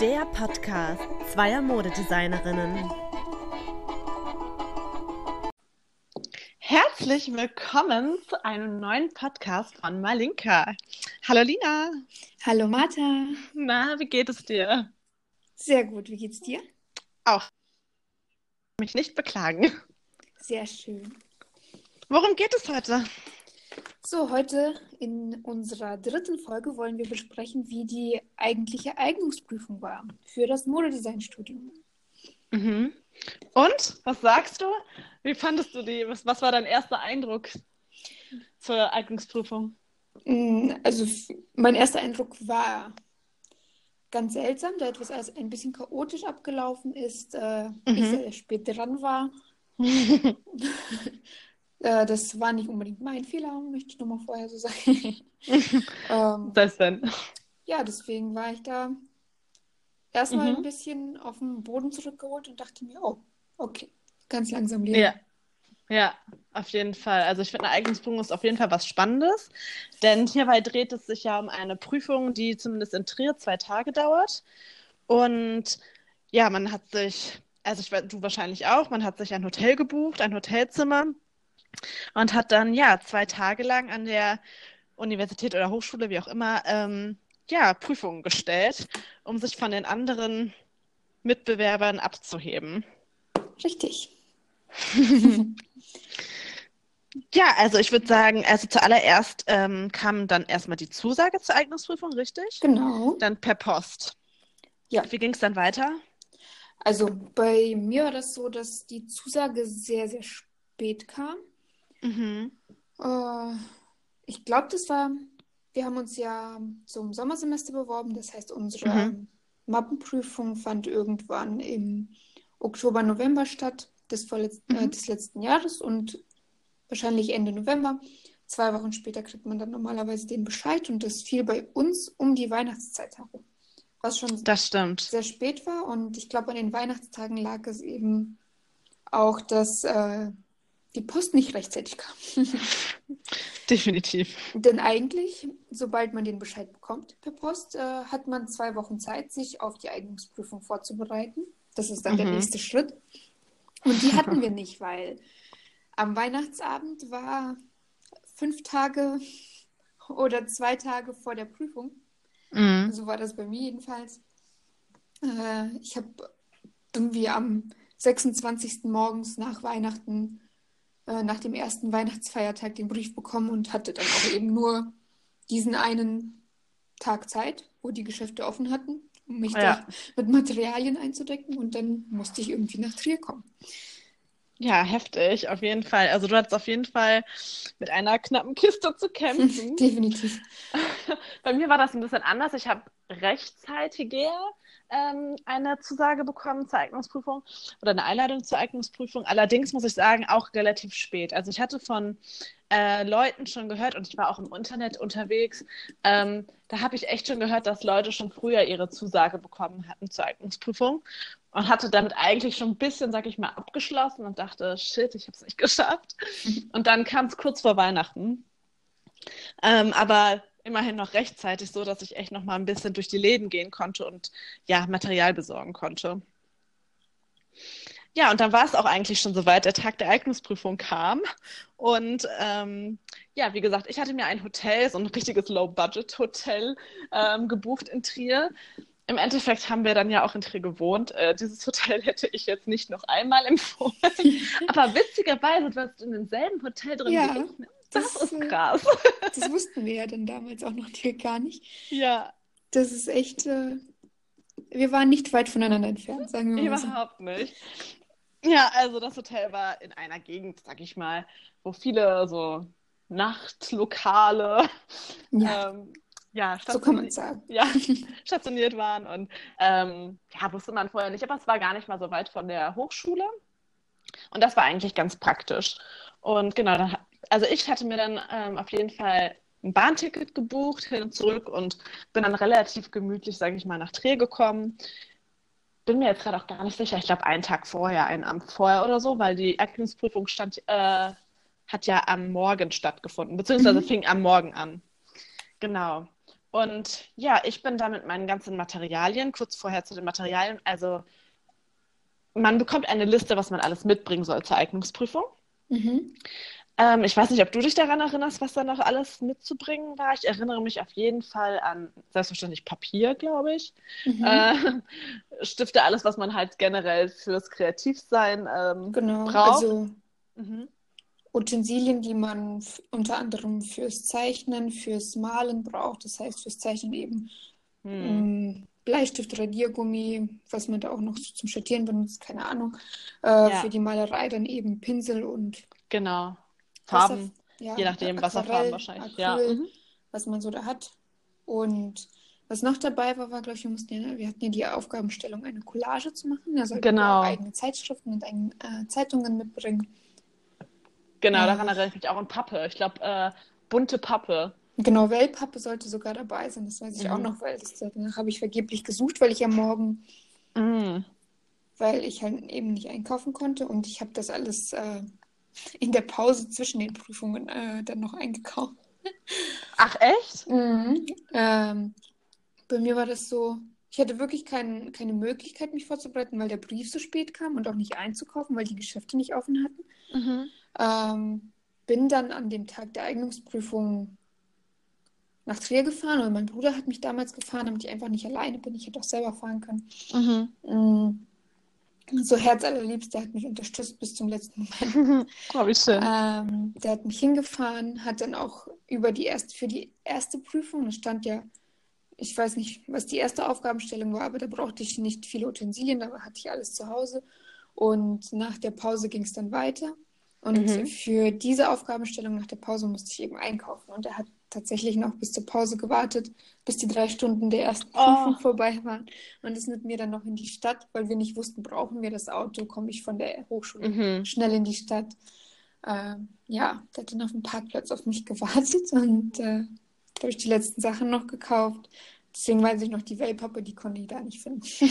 der Podcast zweier Modedesignerinnen. Herzlich willkommen zu einem neuen Podcast von Malinka. Hallo Lina. Hallo Martha. Na, wie geht es dir? Sehr gut, wie geht's dir? Auch. Mich nicht beklagen. Sehr schön. Worum geht es heute? So, heute in unserer dritten Folge wollen wir besprechen, wie die eigentliche Eignungsprüfung war für das Modedesign-Studium. Mhm. Und, was sagst du? Wie fandest du die? Was, was war dein erster Eindruck zur Eignungsprüfung? Mm, Also, mein erster Eindruck war ganz seltsam, da etwas alles ein bisschen chaotisch abgelaufen ist. Äh, Ich Mhm. sehr spät dran war. Äh, das war nicht unbedingt mein Fehler, möchte ich nur mal vorher so sagen. ähm, Was denn? Ja, deswegen war ich da erstmal Mhm. ein bisschen auf den Boden zurückgeholt und dachte mir, oh, okay, ganz langsam lernen. Ja. Ja, auf jeden Fall. Also ich finde, eine Eignungsprüfung ist auf jeden Fall was Spannendes, denn hierbei dreht es sich ja um eine Prüfung, die zumindest in Trier zwei Tage dauert. Und ja, man hat sich, also ich, weiß, du wahrscheinlich auch, man hat sich ein Hotel gebucht, ein Hotelzimmer und hat dann ja zwei Tage lang an der Universität oder Hochschule, wie auch immer, ähm, ja, Prüfungen gestellt, um sich von den anderen Mitbewerbern abzuheben. Richtig. Ja, also ich würde sagen, also zuallererst ähm, kam dann erstmal die Zusage zur Eignungsprüfung, richtig? Genau. Dann per Post. Ja. Wie ging es dann weiter? Also bei mir war das so, dass die Zusage sehr, sehr spät kam. Mhm. Äh, ich glaube, das war, wir haben uns ja zum Sommersemester beworben. Das heißt, unsere Mhm. Mappenprüfung fand irgendwann im Oktober, November statt, des, vorletz äh, Mhm. des letzten Jahres und wahrscheinlich Ende November. Zwei Wochen später kriegt man dann normalerweise den Bescheid und das fiel bei uns um die Weihnachtszeit herum. Was schon sehr spät war und ich glaube, an den Weihnachtstagen lag es eben auch, dass äh, die Post nicht rechtzeitig kam. Definitiv. Denn eigentlich, sobald man den Bescheid bekommt per Post, äh, hat man zwei Wochen Zeit, sich auf die Eignungsprüfung vorzubereiten. Das ist dann der Mhm. nächste Schritt. Und die hatten wir nicht, weil am Weihnachtsabend war fünf Tage oder zwei Tage vor der Prüfung. Mhm. So war das bei mir jedenfalls. Äh, ich habe irgendwie am 26. morgens nach Weihnachten, äh, nach dem ersten Weihnachtsfeiertag, den Brief bekommen und hatte dann auch eben nur diesen einen Tag Zeit, wo die Geschäfte offen hatten, um mich Ja. da mit Materialien einzudecken und dann musste ich irgendwie nach Trier kommen. Ja, heftig, auf jeden Fall. Also du hattest auf jeden Fall mit einer knappen Kiste zu kämpfen. Definitiv. Bei mir war das ein bisschen anders. Ich habe rechtzeitiger ähm, eine Zusage bekommen zur Eignungsprüfung oder eine Einladung zur Eignungsprüfung. Allerdings muss ich sagen, auch relativ spät. Also ich hatte von äh, Leuten schon gehört und ich war auch im Internet unterwegs. Ähm, da habe ich echt schon gehört, dass Leute schon früher ihre Zusage bekommen hatten zur Eignungsprüfung und hatte damit eigentlich schon ein bisschen, sag ich mal, abgeschlossen und dachte, shit, ich habe es nicht geschafft. Und dann kam es kurz vor Weihnachten. Ähm, aber immerhin noch rechtzeitig, so dass ich echt noch mal ein bisschen durch die Läden gehen konnte und ja, Material besorgen konnte. Ja, und dann war es auch eigentlich schon soweit. Der Tag der Eignungsprüfung kam. Und ähm, ja, wie gesagt, ich hatte mir ein Hotel, so ein richtiges Low-Budget-Hotel ähm, gebucht in Trier. Im Endeffekt haben wir dann ja auch in Trier gewohnt. Äh, dieses Hotel hätte ich jetzt nicht noch einmal empfohlen. Aber witzigerweise, du warst in demselben Hotel drin Ja, wie ich. Das, das, ist krass. Das wussten wir ja dann damals auch noch gar nicht. Ja, Das ist echt, äh, wir waren nicht weit voneinander entfernt, sagen wir mal so. überhaupt nicht. Ja, also das Hotel war in einer Gegend, sag ich mal, wo viele so Nachtlokale Ja, ähm, ja, so kann man stationiert, sagen. ja, stationiert waren. Und ähm, ja, wusste man vorher nicht, aber es war gar nicht mal so weit von der Hochschule. Und das war eigentlich ganz praktisch. Und genau, dann, also ich hatte mir dann ähm, auf jeden Fall ein Bahnticket gebucht, hin und zurück und bin dann relativ gemütlich, sage ich mal, nach Trier gekommen. Bin mir jetzt gerade auch gar nicht sicher. Ich glaube, einen Tag vorher, einen Abend vorher oder so, weil die Eignungsprüfung stand, äh, hat ja am Morgen stattgefunden, beziehungsweise Mhm. fing am Morgen an. Genau. Und ja, ich bin da mit meinen ganzen Materialien, kurz vorher zu den Materialien, also man bekommt eine Liste, was man alles mitbringen soll zur Eignungsprüfung. Mhm. Ähm, ich weiß nicht, ob du dich daran erinnerst, was da noch alles mitzubringen war. Ich erinnere mich auf jeden Fall an selbstverständlich Papier, glaube ich. Mhm. Äh, Stifte, alles, was man halt generell fürs Kreativsein ähm, Genau, braucht. also Mhm. Utensilien, die man unter anderem fürs Zeichnen, fürs Malen braucht. Das heißt, fürs Zeichnen eben Hm. ähm, Bleistift, Radiergummi, was man da auch noch so zum Schattieren benutzt, keine Ahnung. Äh, Ja. Für die Malerei dann eben Pinsel und Genau. Farben, ja, je nachdem, Wasserfarben wahrscheinlich. Ja. Acryl, Mhm. was man so da hat. Und was noch dabei war, war, glaube ich, wir mussten ja, wir hatten ja die Aufgabenstellung, eine Collage zu machen. Wir Genau. eigene Zeitschriften und eigene äh, Zeitungen mitbringen. Genau, Ja. daran erinnere ich mich auch. Und Pappe. Ich glaube, äh, bunte Pappe. Genau, Wellpappe sollte sogar dabei sein. Das weiß ich Mhm. auch noch, weil das, danach habe ich vergeblich gesucht, weil ich am Morgen, Mm. weil ich halt eben nicht einkaufen konnte und ich habe das alles äh, in der Pause zwischen den Prüfungen äh, dann noch eingekauft. Ach, echt? Mhm. Ähm, bei mir war das so, ich hatte wirklich kein, keine Möglichkeit, mich vorzubereiten, weil der Brief so spät kam und auch nicht einzukaufen, weil die Geschäfte nicht offen hatten. Mhm. Ähm, bin dann an dem Tag der Eignungsprüfung nach Trier gefahren, weil mein Bruder hat mich damals gefahren, damit ich einfach nicht alleine bin. Ich hätte auch selber fahren können. Mhm. So herzallerliebst, der hat mich unterstützt bis zum letzten Moment. Oh, wie schön. Ähm, der hat mich hingefahren, hat dann auch über die erste, für die erste Prüfung, da stand ja, ich weiß nicht, was die erste Aufgabenstellung war, aber da brauchte ich nicht viele Utensilien, da hatte ich alles zu Hause. Und nach der Pause ging es dann weiter. Und Mhm. für diese Aufgabenstellung nach der Pause musste ich eben einkaufen. Und er hat tatsächlich noch bis zur Pause gewartet, bis die drei Stunden der ersten Oh. Prüfung vorbei waren. Und ist mit mir dann noch in die Stadt, weil wir nicht wussten, brauchen wir das Auto, komme ich von der Hochschule Mhm. schnell in die Stadt. Ähm, ja, der hat dann auf dem Parkplatz auf mich gewartet und äh, da habe ich die letzten Sachen noch gekauft. Deswegen weiß ich noch, die Wellpappe, die konnte ich da nicht finden.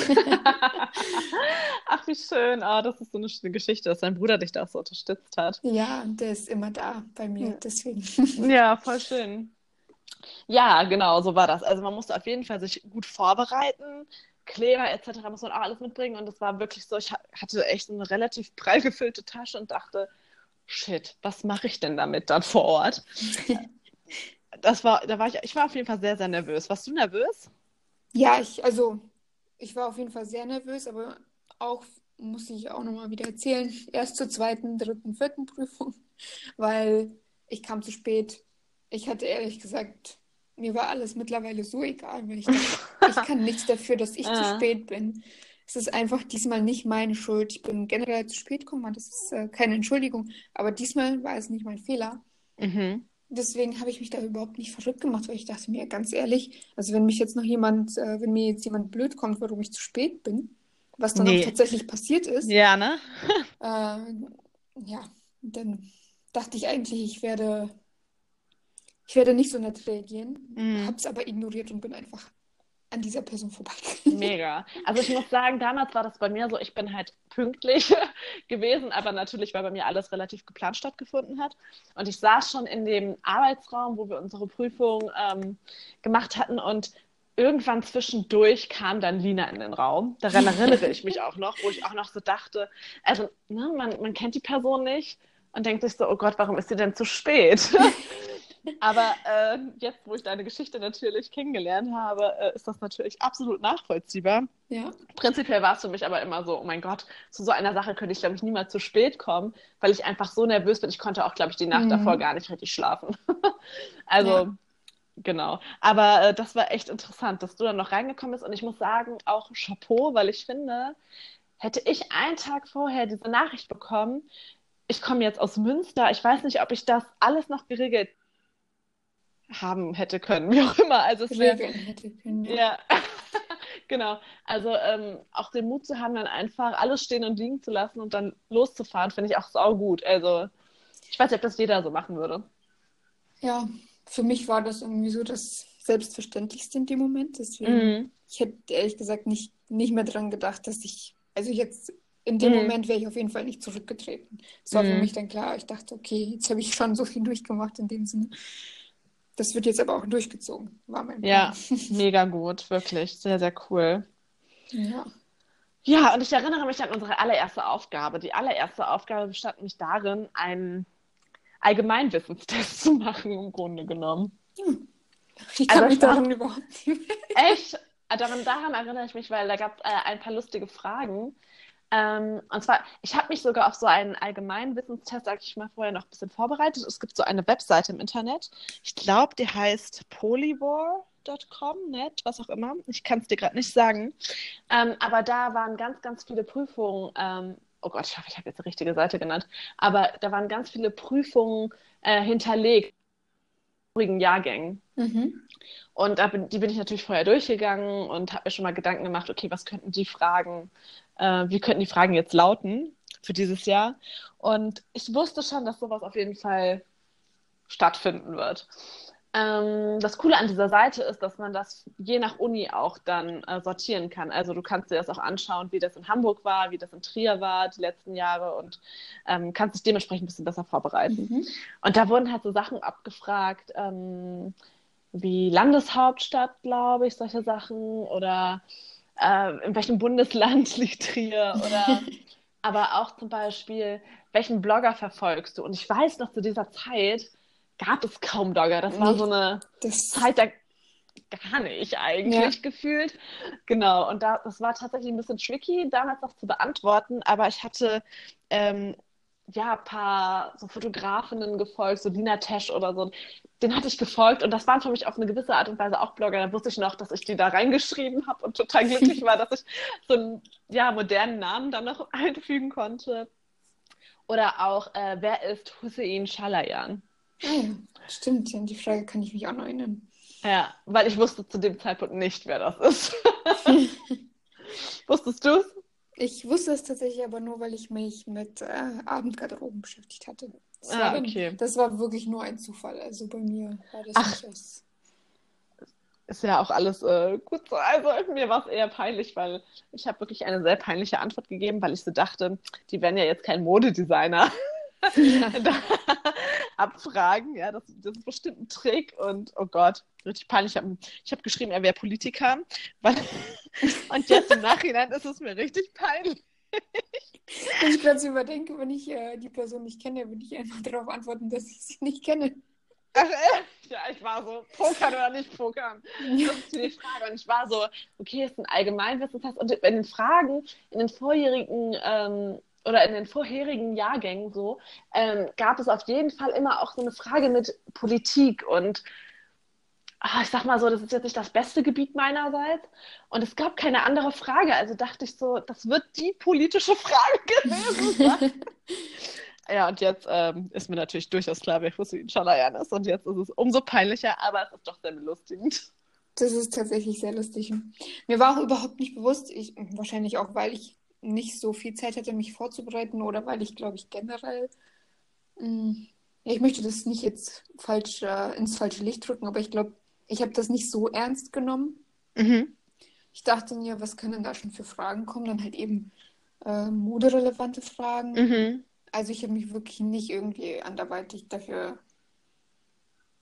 Ach, wie schön. Ah, das ist so eine schöne Geschichte, dass dein Bruder dich da so unterstützt hat. Ja, der ist immer da bei mir, Ja. deswegen. Ja, voll schön. Ja, genau, so war das. Also man musste auf jeden Fall sich gut vorbereiten. Kleber etc. muss man auch alles mitbringen. Und es war wirklich so, ich ha- hatte echt eine relativ prall gefüllte Tasche und dachte, shit, was mache ich denn damit dann vor Ort? Das war, da war ich, ich war auf jeden Fall sehr, sehr nervös. Warst du nervös? Ja, ich, also, ich war auf jeden Fall sehr nervös, aber auch, muss ich auch nochmal wieder erzählen, erst zur zweiten, dritten, vierten Prüfung, weil ich kam zu spät. Ich hatte ehrlich gesagt, mir war alles mittlerweile so egal, weil ich dachte, ich kann nichts dafür, dass ich zu Ah. spät bin. Es ist einfach diesmal nicht meine Schuld. Ich bin generell zu spät gekommen, das ist äh, keine Entschuldigung, aber diesmal war es nicht mein Fehler. Mhm. Deswegen habe ich mich da überhaupt nicht verrückt gemacht, weil ich dachte mir ganz ehrlich, also wenn mich jetzt noch jemand, äh, wenn mir jetzt jemand blöd kommt, warum ich zu spät bin, was dann Nee. auch tatsächlich passiert ist, Ja, ne? äh, ja, dann dachte ich eigentlich, ich werde, ich werde nicht so nett reagieren, Mhm. habe es aber ignoriert und bin einfach an dieser Person vorbeigegangen. Mega. Also ich muss sagen, damals war das bei mir so, ich bin halt pünktlich gewesen, aber natürlich, weil bei mir alles relativ geplant stattgefunden hat. Und ich saß schon in dem Arbeitsraum, wo wir unsere Prüfung ähm, gemacht hatten und irgendwann zwischendurch kam dann Lina in den Raum. Daran erinnere ich mich auch noch, wo ich auch noch so dachte, also ne, man, man kennt die Person nicht und denkt sich so, oh Gott, warum ist sie denn zu spät? Aber äh, jetzt, wo ich deine Geschichte natürlich kennengelernt habe, äh, ist das natürlich absolut nachvollziehbar. Ja, Prinzipiell war es für mich aber immer so, oh mein Gott, zu so einer Sache könnte ich, glaube ich, niemals zu spät kommen, weil ich einfach so nervös bin. Ich konnte auch, glaube ich, die Nacht Mhm. davor gar nicht richtig schlafen. also, Ja. genau. Aber äh, das war echt interessant, dass du dann noch reingekommen bist. Und ich muss sagen, auch Chapeau, weil ich finde, hätte ich einen Tag vorher diese Nachricht bekommen, ich komme jetzt aus Münster, ich weiß nicht, ob ich das alles noch geregelt haben hätte können, wie auch immer. Also es wäre können. Ja. ja, genau. Also ähm, auch den Mut zu haben, dann einfach alles stehen und liegen zu lassen und dann loszufahren, finde ich auch sau gut. Also ich weiß nicht, ob das jeder so machen würde. ja, für mich war das irgendwie so das Selbstverständlichste in dem Moment. Deswegen Mhm. Ich hätte ehrlich gesagt nicht, nicht mehr dran gedacht, dass ich, also jetzt in dem Mhm. Moment wäre ich auf jeden Fall nicht zurückgetreten. Es war für Mhm. mich dann klar, ich dachte, okay, jetzt habe ich schon so viel durchgemacht in dem Sinne. Das wird jetzt aber auch durchgezogen, war mein Plan. Ja, mega gut, wirklich. Sehr, sehr cool. Ja. Ja, und ich erinnere mich an unsere allererste Aufgabe. Die allererste Aufgabe bestand nämlich darin, einen Allgemeinwissenstest zu machen, im Grunde genommen. Ich kann Also mich daran überhaupt nicht mehr. Echt? Ah, Daran, daran erinnere ich mich, weil da gab es äh, ein paar lustige Fragen. Ähm, und zwar, ich habe mich sogar auf so einen allgemeinen Wissenstest, sag ich mal, vorher noch ein bisschen vorbereitet. Es gibt so eine Webseite im Internet. Ich glaube, die heißt polywar.com, net, was auch immer. Ich kann es dir gerade nicht sagen. Ähm, aber da waren ganz, ganz viele Prüfungen. Ähm, oh Gott, ich hoffe, ich habe jetzt die richtige Seite genannt. Aber da waren ganz viele Prüfungen äh, hinterlegt in vorigen Jahrgängen. Mhm. Und die bin ich natürlich vorher durchgegangen und habe mir schon mal Gedanken gemacht, okay, was könnten die Fragen, äh, wie könnten die Fragen jetzt lauten für dieses Jahr? Und ich wusste schon, dass sowas auf jeden Fall stattfinden wird. Ähm, das Coole an dieser Seite ist, dass man das je nach Uni auch dann äh, sortieren kann. Also du kannst dir das auch anschauen, wie das in Hamburg war, wie das in Trier war die letzten Jahre und ähm, kannst dich dementsprechend ein bisschen besser vorbereiten. Mhm. Und da wurden halt so Sachen abgefragt, ähm, wie Landeshauptstadt, glaube ich, solche Sachen oder äh, in welchem Bundesland liegt Trier oder aber auch zum Beispiel, welchen Blogger verfolgst du? Und ich weiß noch, zu dieser Zeit gab es kaum Blogger. Das war so eine Das, Zeit da gar nicht eigentlich gefühlt. Genau, und da, das war tatsächlich ein bisschen tricky, damals noch zu beantworten, aber ich hatte ähm, ja ein paar so Fotografinnen gefolgt, so Lina Tesch oder so. Den hatte ich gefolgt und das waren für mich auf eine gewisse Art und Weise auch Blogger. Da wusste ich noch, dass ich die da reingeschrieben habe und total glücklich war, dass ich so einen ja, modernen Namen dann noch einfügen konnte. Oder auch, äh, wer ist Hussein Chalayan? Ja, stimmt, an die Frage kann ich mich auch noch erinnern. Ja, weil ich wusste zu dem Zeitpunkt nicht, wer das ist. Wusstest du es? Ich wusste es tatsächlich aber nur, weil ich mich mit äh, Abendgarderoben beschäftigt hatte. Das, Ah, war okay. das war wirklich nur ein Zufall. Also bei mir war das Ach. nicht aus. Ist ja auch alles äh, gut so. Also mir war es eher peinlich, weil ich habe wirklich eine sehr peinliche Antwort gegeben, weil ich so dachte, die werden ja jetzt kein Modedesigner da abfragen. Ja, das, das ist bestimmt ein Trick und oh Gott, richtig peinlich. Ich habe hab geschrieben, er wäre Politiker. Weil, und jetzt im Nachhinein ist es mir richtig peinlich. Wenn ich gerade so überdenke, wenn ich äh, die Person nicht kenne, würde ich einfach darauf antworten, dass ich sie nicht kenne. Ach? Ja, ich war so, pokern oder nicht pokern. Das ist die Frage. Und ich war so, okay, ist ein Allgemeinwissenstest. Und in den Fragen, in den vorherigen ähm, oder in den vorherigen Jahrgängen so, ähm, gab es auf jeden Fall immer auch so eine Frage mit Politik. Und ah, ich sag mal so, das ist jetzt nicht das beste Gebiet meinerseits. Und es gab keine andere Frage. Also dachte ich so, das wird die politische Frage gewesen sein. Ja, und jetzt ähm, ist mir natürlich durchaus klar, wer Hussein Chalayan ist. Und jetzt ist es umso peinlicher, aber es ist doch sehr belustigend. Das ist tatsächlich sehr lustig. Mir war auch überhaupt nicht bewusst, ich, wahrscheinlich auch, weil ich nicht so viel Zeit hatte, mich vorzubereiten oder weil ich, glaube ich, generell, mh, ja, ich möchte das nicht jetzt falsch äh, ins falsche Licht drücken, aber ich glaube, ich habe das nicht so ernst genommen. Mhm. Ich dachte mir, was können da schon für Fragen kommen? Dann halt eben äh, moderelevante Fragen. Mhm. Also ich habe mich wirklich nicht irgendwie anderweitig dafür,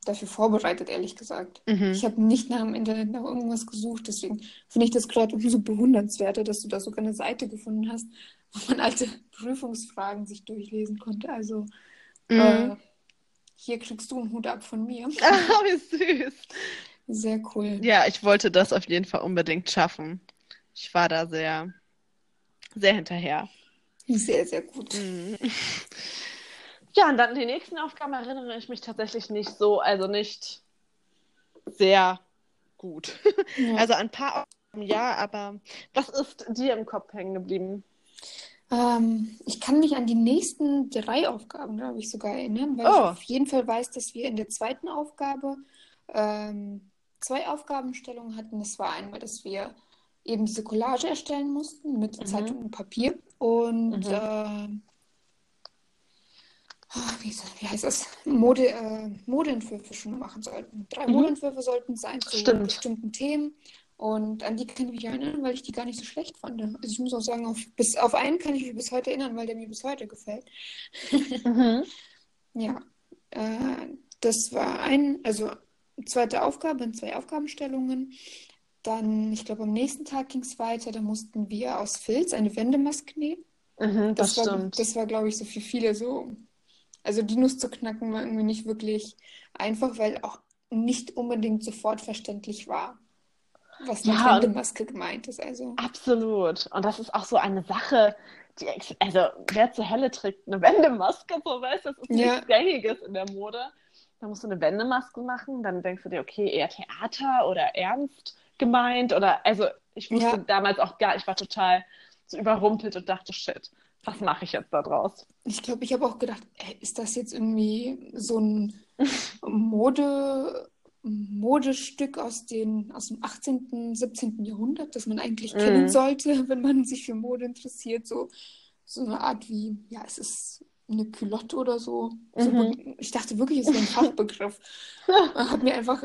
dafür vorbereitet, ehrlich gesagt. Mhm. Ich habe nicht nach dem Internet nach irgendwas gesucht, deswegen finde ich das gerade umso bewundernswerter, dass du da sogar eine Seite gefunden hast, wo man alte Prüfungsfragen sich durchlesen konnte. Also Mhm. äh, hier kriegst du einen Hut ab von mir. Ah, wie süß. Sehr cool. Ja, ich wollte das auf jeden Fall unbedingt schaffen. Ich war da sehr, sehr hinterher. Sehr, sehr gut. Mhm. Ja, und dann die nächsten Aufgaben erinnere ich mich tatsächlich nicht so, also nicht sehr gut. Ja. Also ein paar Aufgaben ja, aber was ist dir im Kopf hängen geblieben? Ähm, ich kann mich an die nächsten drei Aufgaben, glaube ich, sogar erinnern, weil Oh. ich auf jeden Fall weiß, dass wir in der zweiten Aufgabe ähm, zwei Aufgabenstellungen hatten. Das war einmal, dass wir eben diese Collage erstellen mussten mit Mhm. Zeitung und Papier und Mhm. ah, wie, heißt das? Mode, äh, Modeentwürfe schon machen sollten. Drei Mhm. Modeentwürfe sollten es sein zu Stimmt. bestimmten Themen. Und an die kann ich mich erinnern, weil ich die gar nicht so schlecht fand. Also ich muss auch sagen, auf, bis auf einen kann ich mich bis heute erinnern, weil der mir bis heute gefällt. Mhm. Ja, äh, das war ein, also zweite Aufgabe in zwei Aufgabenstellungen. Dann, ich glaube, am nächsten Tag ging es weiter. Da mussten wir aus Filz eine Wendemaske nähen. Mhm, das, Das war, stimmt. das war, glaube ich, so für viele so. Also die Nuss zu knacken war irgendwie nicht wirklich einfach, weil auch nicht unbedingt sofort verständlich war, was mit Ja, und Wendemaske gemeint ist. Also, absolut. Und das ist auch so eine Sache, die, also wer zur Hölle trägt eine Wendemaske, so weißt du, das ist ja, nichts Gängiges in der Mode. Dann musst du eine Wendemaske machen, dann denkst du dir, okay, eher Theater oder ernst gemeint oder, also ich wusste ja. damals auch gar, ich war total so überrumpelt und dachte, shit, was mache ich jetzt da draus? Ich glaube, ich habe auch gedacht, ey, ist das jetzt irgendwie so ein Mode, Modestück aus den, aus dem 18., 17. Jahrhundert, das man eigentlich kennen Mhm. sollte, wenn man sich für Mode interessiert? So, so eine Art wie, ja, es ist eine Culotte oder so. So, Mhm. ich dachte wirklich, es wäre ein Fachbegriff. Hat mir einfach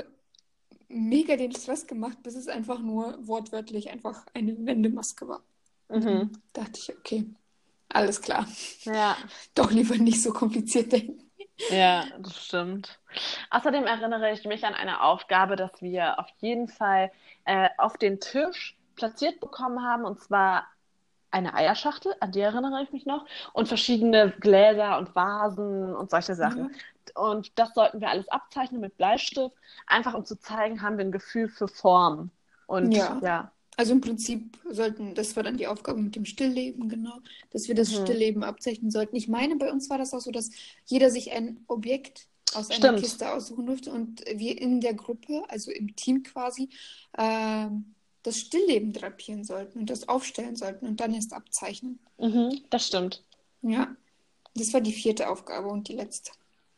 mega den Stress gemacht, bis es einfach nur wortwörtlich einfach eine Wendemaske war. Mhm. dachte ich, okay, alles klar. Ja. Doch lieber nicht so kompliziert denken. Ja, das stimmt. Außerdem erinnere ich mich an eine Aufgabe, dass wir auf jeden Fall äh, auf den Tisch platziert bekommen haben, und zwar eine Eierschachtel, an die erinnere ich mich noch, und verschiedene Gläser und Vasen und solche. Sachen. Und das sollten wir alles abzeichnen mit Bleistift, einfach um zu zeigen, haben wir ein Gefühl für Form. Und Ja, ja, also im Prinzip sollten, das war dann die Aufgabe mit dem Stillleben, genau, dass wir das mhm. Stillleben abzeichnen sollten. Ich meine, bei uns war das auch so, dass jeder sich ein Objekt aus einer Stimmt. Kiste aussuchen durfte und wir in der Gruppe, also im Team quasi, ähm, das Stillleben drapieren sollten und das aufstellen sollten und dann erst abzeichnen. Mhm, das stimmt. Ja, das war die vierte Aufgabe und die letzte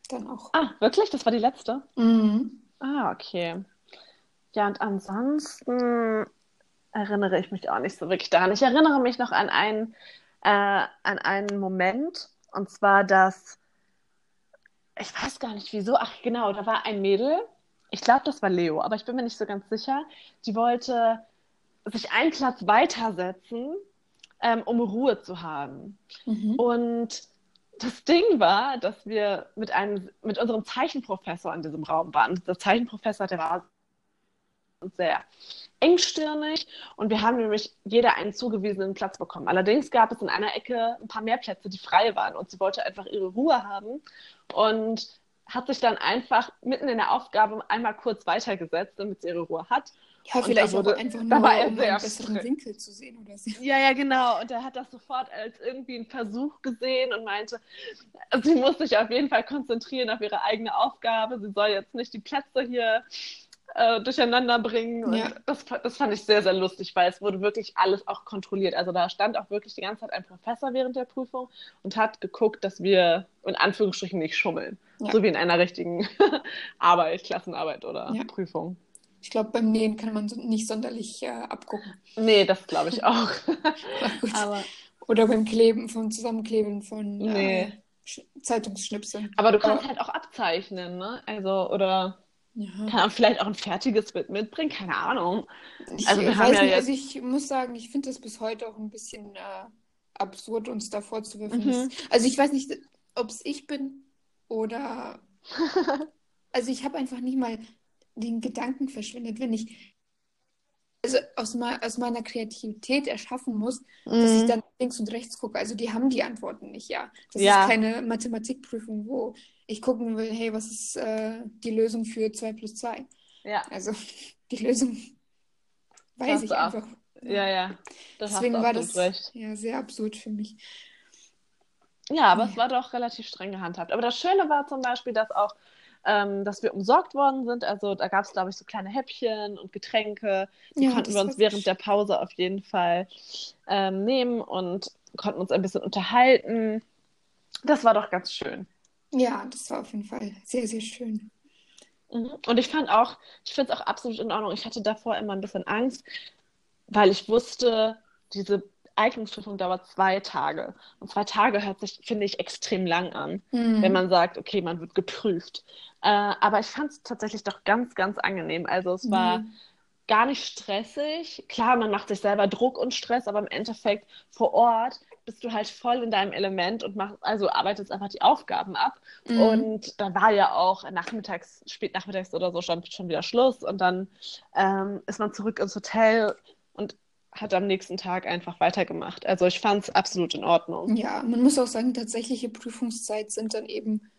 dann auch. Ah, wirklich? Das war die letzte? Mhm. Ah, okay. Ja, und ansonsten erinnere ich mich auch nicht so wirklich daran. Ich erinnere mich noch an einen, äh, an einen Moment, und zwar, dass, ich weiß gar nicht wieso, ach genau, da war ein Mädel, ich glaube, das war Leo, aber ich bin mir nicht so ganz sicher, die wollte sich einen Platz weitersetzen, ähm, um Ruhe zu haben. Mhm. Und das Ding war, dass wir mit einem, mit unserem Zeichenprofessor in diesem Raum waren. Der Zeichenprofessor, der war sehr engstirnig und wir haben nämlich jeder einen zugewiesenen Platz bekommen. Allerdings gab es in einer Ecke ein paar mehr Plätze, die frei waren und sie wollte einfach ihre Ruhe haben und hat sich dann einfach mitten in der Aufgabe einmal kurz weitergesetzt, damit sie ihre Ruhe hat. Ja, Und vielleicht auch wurde, einfach nur, um einen besseren streng. Winkel zu sehen oder so. Ja, ja, genau. Und er hat das sofort als irgendwie einen Versuch gesehen und meinte, sie muss sich auf jeden Fall konzentrieren auf ihre eigene Aufgabe. Sie soll jetzt nicht die Plätze hier äh, durcheinander bringen. Und Ja. das, das fand ich sehr, sehr lustig, weil es wurde wirklich alles auch kontrolliert. Also da stand auch wirklich die ganze Zeit ein Professor während der Prüfung und hat geguckt, dass wir in Anführungsstrichen nicht schummeln. Ja. So wie in einer richtigen Arbeit, Klassenarbeit oder Ja. Prüfung. Ich glaube, beim Nähen kann man nicht sonderlich äh, abgucken. Nee, das glaube ich auch. Aber Oder beim Kleben, vom Zusammenkleben von nee. äh, Sch- Zeitungsschnipseln. Aber du kannst halt auch abzeichnen, ne? Also, oder ja, kann auch vielleicht auch ein fertiges Bild mitbringen, keine Ahnung. ich Also wir haben ja nicht, jetzt. also ich muss sagen, ich finde das bis heute auch ein bisschen äh, absurd, uns da vorzuwerfen. Mhm. Also ich weiß nicht, ob es ich bin oder also ich habe einfach nicht mal den Gedanken verschwendet, wenn ich also aus, mei- aus meiner Kreativität erschaffen muss, dass ich Mhm. dann links und rechts gucke. Also die haben die Antworten nicht, ja. Das Ja. ist keine Mathematikprüfung, wo ich gucken will, hey, was ist äh, die Lösung für 2 plus 2? Ja, Also die Lösung weiß ich einfach. Ja, ja, das Deswegen war das recht. ja sehr absurd für mich. Ja, aber es Ja. war doch relativ streng gehandhabt. Aber das Schöne war zum Beispiel, dass auch, ähm, dass wir umsorgt worden sind. Also da gab es, glaube ich, so kleine Häppchen und Getränke. Die Ja, konnten wir uns während der Pause auf jeden Fall ähm, nehmen und konnten uns ein bisschen unterhalten. Das war doch ganz schön. Ja, das war auf jeden Fall sehr, sehr schön. Mhm. Und ich fand auch, ich finde es auch absolut in Ordnung. Ich hatte davor immer ein bisschen Angst, weil ich wusste, diese Eignungsprüfung dauert zwei Tage. Und zwei Tage hört sich, finde ich, extrem lang an, wenn Mhm. man sagt, okay, man wird geprüft. Äh, aber ich fand es tatsächlich doch ganz, ganz angenehm. Also es war Ja. gar nicht stressig. Klar, man macht sich selber Druck und Stress, aber im Endeffekt vor Ort bist du halt voll in deinem Element und machst, also arbeitest einfach die Aufgaben ab. Mhm. Und da war ja auch nachmittags, spät nachmittags oder so schon, schon wieder Schluss. Und dann ähm, ist man zurück ins Hotel hat am nächsten Tag einfach weitergemacht. Also ich fand es absolut in Ordnung. Ja, man muss auch sagen, tatsächliche Prüfungszeit sind dann eben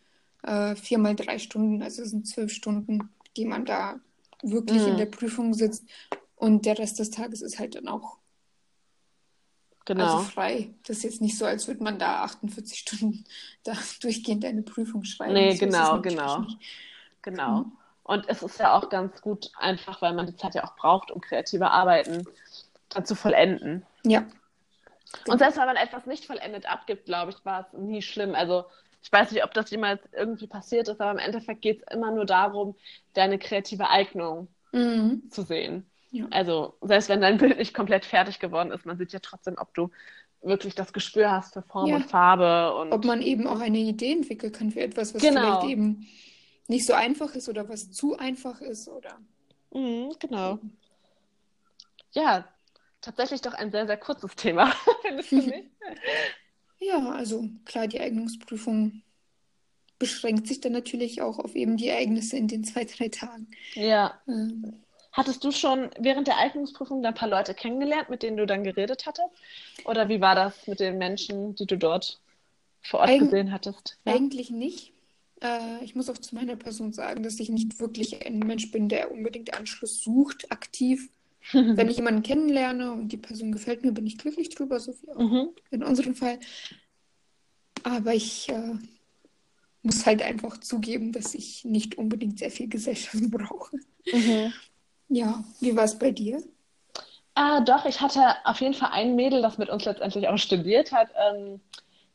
äh, vier mal drei Stunden, also es sind zwölf Stunden, die man da wirklich in Mhm. der Prüfung sitzt. Und der Rest des Tages ist halt dann auch Genau. also frei. Das ist jetzt nicht so, als würde man da 48 Stunden da durchgehend eine Prüfung schreiben. Nee, So genau, genau. nicht. Genau. Und es ist ja auch ganz gut, einfach weil man die Zeit ja auch braucht, um kreative Arbeiten dann zu vollenden. Ja, Und selbst wenn man etwas nicht vollendet abgibt, glaube ich, war es nie schlimm. Also ich weiß nicht, ob das jemals irgendwie passiert ist, aber im Endeffekt geht es immer nur darum, deine kreative Eignung mhm. zu sehen. Ja. Also selbst wenn dein Bild nicht komplett fertig geworden ist, man sieht ja trotzdem, ob du wirklich das Gespür hast für Form Ja. und Farbe und ob man eben auch eine Idee entwickeln kann für etwas, was Genau. vielleicht eben nicht so einfach ist oder was zu einfach ist oder. Mhm, genau. Ja, tatsächlich doch ein sehr, sehr kurzes Thema, findest du nicht? Ja, also klar, die Eignungsprüfung beschränkt sich dann natürlich auch auf eben die Ereignisse in den zwei, drei Tagen. Ja. Ähm, Hattest du schon während der Eignungsprüfung ein paar Leute kennengelernt, mit denen du dann geredet hattest? Oder wie war das mit den Menschen, die du dort vor Ort Eig- gesehen hattest? Ja. Eigentlich nicht. Äh, ich muss auch zu meiner Person sagen, dass ich nicht wirklich ein Mensch bin, der unbedingt Anschluss sucht, aktiv. Wenn ich jemanden kennenlerne und die Person gefällt mir, bin ich glücklich drüber, so wie auch Mhm. in unserem Fall. Aber ich äh, muss halt einfach zugeben, dass ich nicht unbedingt sehr viel Gesellschaft brauche. Mhm. Ja, wie war es bei dir? Ah, doch, ich hatte auf jeden Fall ein Mädel, das mit uns letztendlich auch studiert hat, ähm,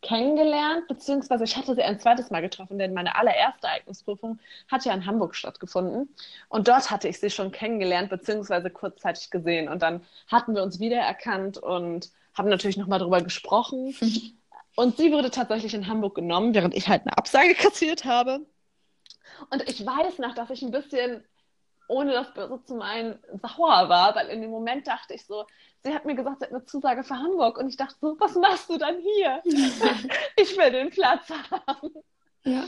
kennengelernt, beziehungsweise ich hatte sie ein zweites Mal getroffen, denn meine allererste Eignungsprüfung hat ja in Hamburg stattgefunden. Und dort hatte ich sie schon kennengelernt, beziehungsweise kurzzeitig gesehen. Und dann hatten wir uns wiedererkannt und haben natürlich nochmal darüber gesprochen. Und sie wurde tatsächlich in Hamburg genommen, während ich halt eine Absage kassiert habe. Und ich weiß noch, dass ich ein bisschen, ohne das böse zu meinen, sauer war, weil in dem Moment dachte ich so, sie hat mir gesagt, sie hat eine Zusage für Hamburg. Und ich dachte so, was machst du dann hier? ich will den Platz haben. Ja,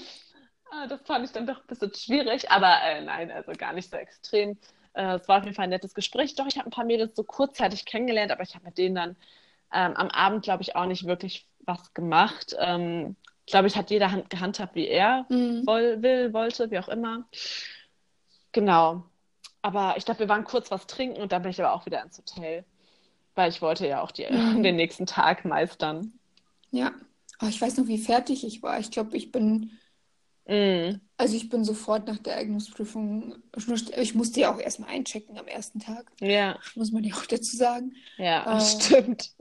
Ah, Das fand ich dann doch ein bisschen schwierig, aber äh, nein, also gar nicht so extrem. Äh, es war auf jeden Fall ein nettes Gespräch. Doch, ich habe ein paar Mädels so kurzzeitig kennengelernt, aber ich habe mit denen dann ähm, am Abend, glaube ich, auch nicht wirklich was gemacht. Ähm, ich glaube, ich hat jeder hand gehandhabt, wie er Mhm. woll will, wollte, wie auch immer. Genau. Aber ich glaube, wir waren kurz was trinken und dann bin ich aber auch wieder ins Hotel, weil ich wollte ja auch die, Mhm. den nächsten Tag meistern. ja. Oh, ich weiß noch, wie fertig ich war. Ich glaube, ich bin, Mm. also ich bin sofort nach der Eignungsprüfung, ich musste ja auch erstmal einchecken am ersten Tag, Ja, muss man ja auch dazu sagen. ja, Äh, stimmt.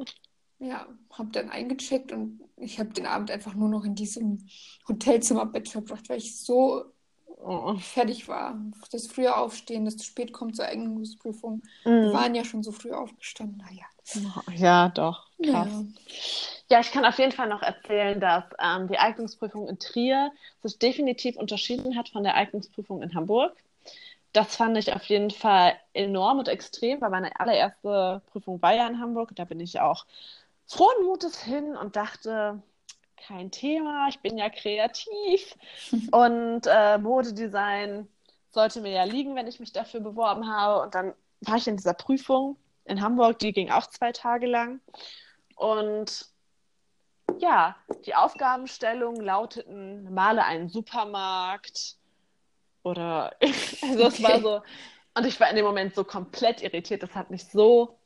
Ja, habe dann eingecheckt und ich habe den Abend einfach nur noch in diesem Hotelzimmerbett verbracht, weil ich so Oh. fertig war. Das frühe Aufstehen, das zu spät kommt zur Eignungsprüfung. Wir Mm. waren ja schon so früh aufgestanden. Naja. Ja, doch. Krass. Ja. Ja, ich kann auf jeden Fall noch erzählen, dass ähm, die Eignungsprüfung in Trier sich definitiv unterschieden hat von der Eignungsprüfung in Hamburg. Das fand ich auf jeden Fall enorm und extrem, weil meine allererste Prüfung war ja in Hamburg. Da bin ich auch frohen Mutes hin und dachte, kein Thema, ich bin ja kreativ und äh, Modedesign sollte mir ja liegen, wenn ich mich dafür beworben habe. Und dann war ich in dieser Prüfung in Hamburg, die ging auch zwei Tage lang. Und ja, die Aufgabenstellungen lauteten, male einen Supermarkt oder also es war so und ich war in dem Moment so komplett irritiert, das hat mich so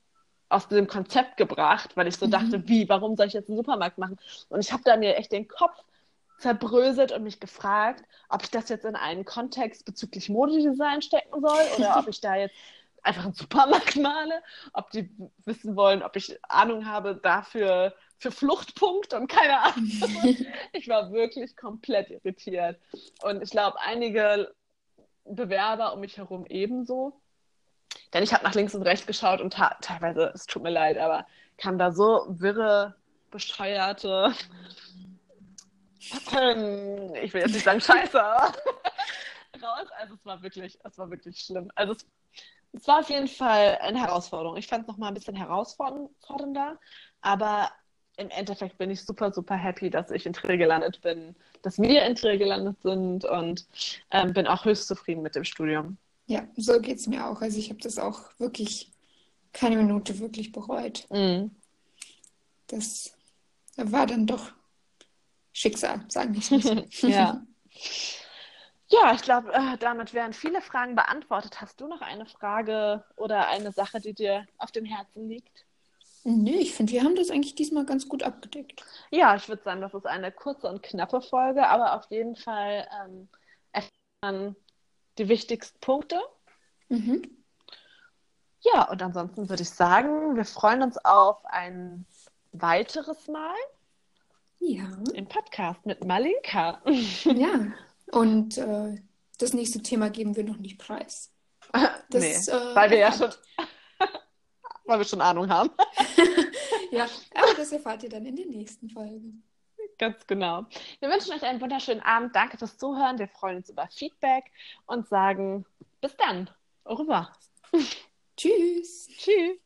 aus diesem Konzept gebracht, weil ich so Mhm. dachte, wie, warum soll ich jetzt einen Supermarkt machen? Und ich habe da mir echt den Kopf zerbröselt und mich gefragt, ob ich das jetzt in einen Kontext bezüglich Modedesign stecken soll oder ob ich da jetzt einfach einen Supermarkt male, ob die wissen wollen, ob ich Ahnung habe dafür für Fluchtpunkt und keine Ahnung. Ich war wirklich komplett irritiert. Und ich glaube, einige Bewerber um mich herum ebenso. Denn ich habe nach links und rechts geschaut und teilweise, es tut mir leid, aber kam da so wirre, bescheuerte, ich will jetzt nicht sagen Scheiße, raus. Also es war wirklich, es war wirklich schlimm. Also es, es war auf jeden Fall eine Herausforderung. Ich fand es nochmal ein bisschen herausfordernder, aber im Endeffekt bin ich super, super happy, dass ich in Trier gelandet bin, dass wir in Trier gelandet sind und ähm, bin auch höchst zufrieden mit dem Studium. Ja, so geht es mir auch. Also ich habe das auch wirklich keine Minute wirklich bereut. Mhm. Das war dann doch Schicksal, sagen wir es. Ja. Ja, ich glaube, äh, damit wären viele Fragen beantwortet. Hast du noch eine Frage oder eine Sache, die dir auf dem Herzen liegt? Nee, ich finde, wir haben das eigentlich diesmal ganz gut abgedeckt. Ja, ich würde sagen, das ist eine kurze und knappe Folge, aber auf jeden Fall ähm, erfährt man die wichtigsten Punkte. Mhm. Ja, und ansonsten würde ich sagen, wir freuen uns auf ein weiteres Mal Ja. im Podcast mit Malinka. Ja. Und äh, das nächste Thema geben wir noch nicht preis. Das, nee, äh, weil wir ja schon, weil wir schon Ahnung haben. Ja, aber das erfahrt ihr dann in den nächsten Folgen. Ganz genau. Wir wünschen euch einen wunderschönen Abend. Danke fürs Zuhören. Wir freuen uns über Feedback und sagen bis dann. Au revoir. Tschüss. Tschüss.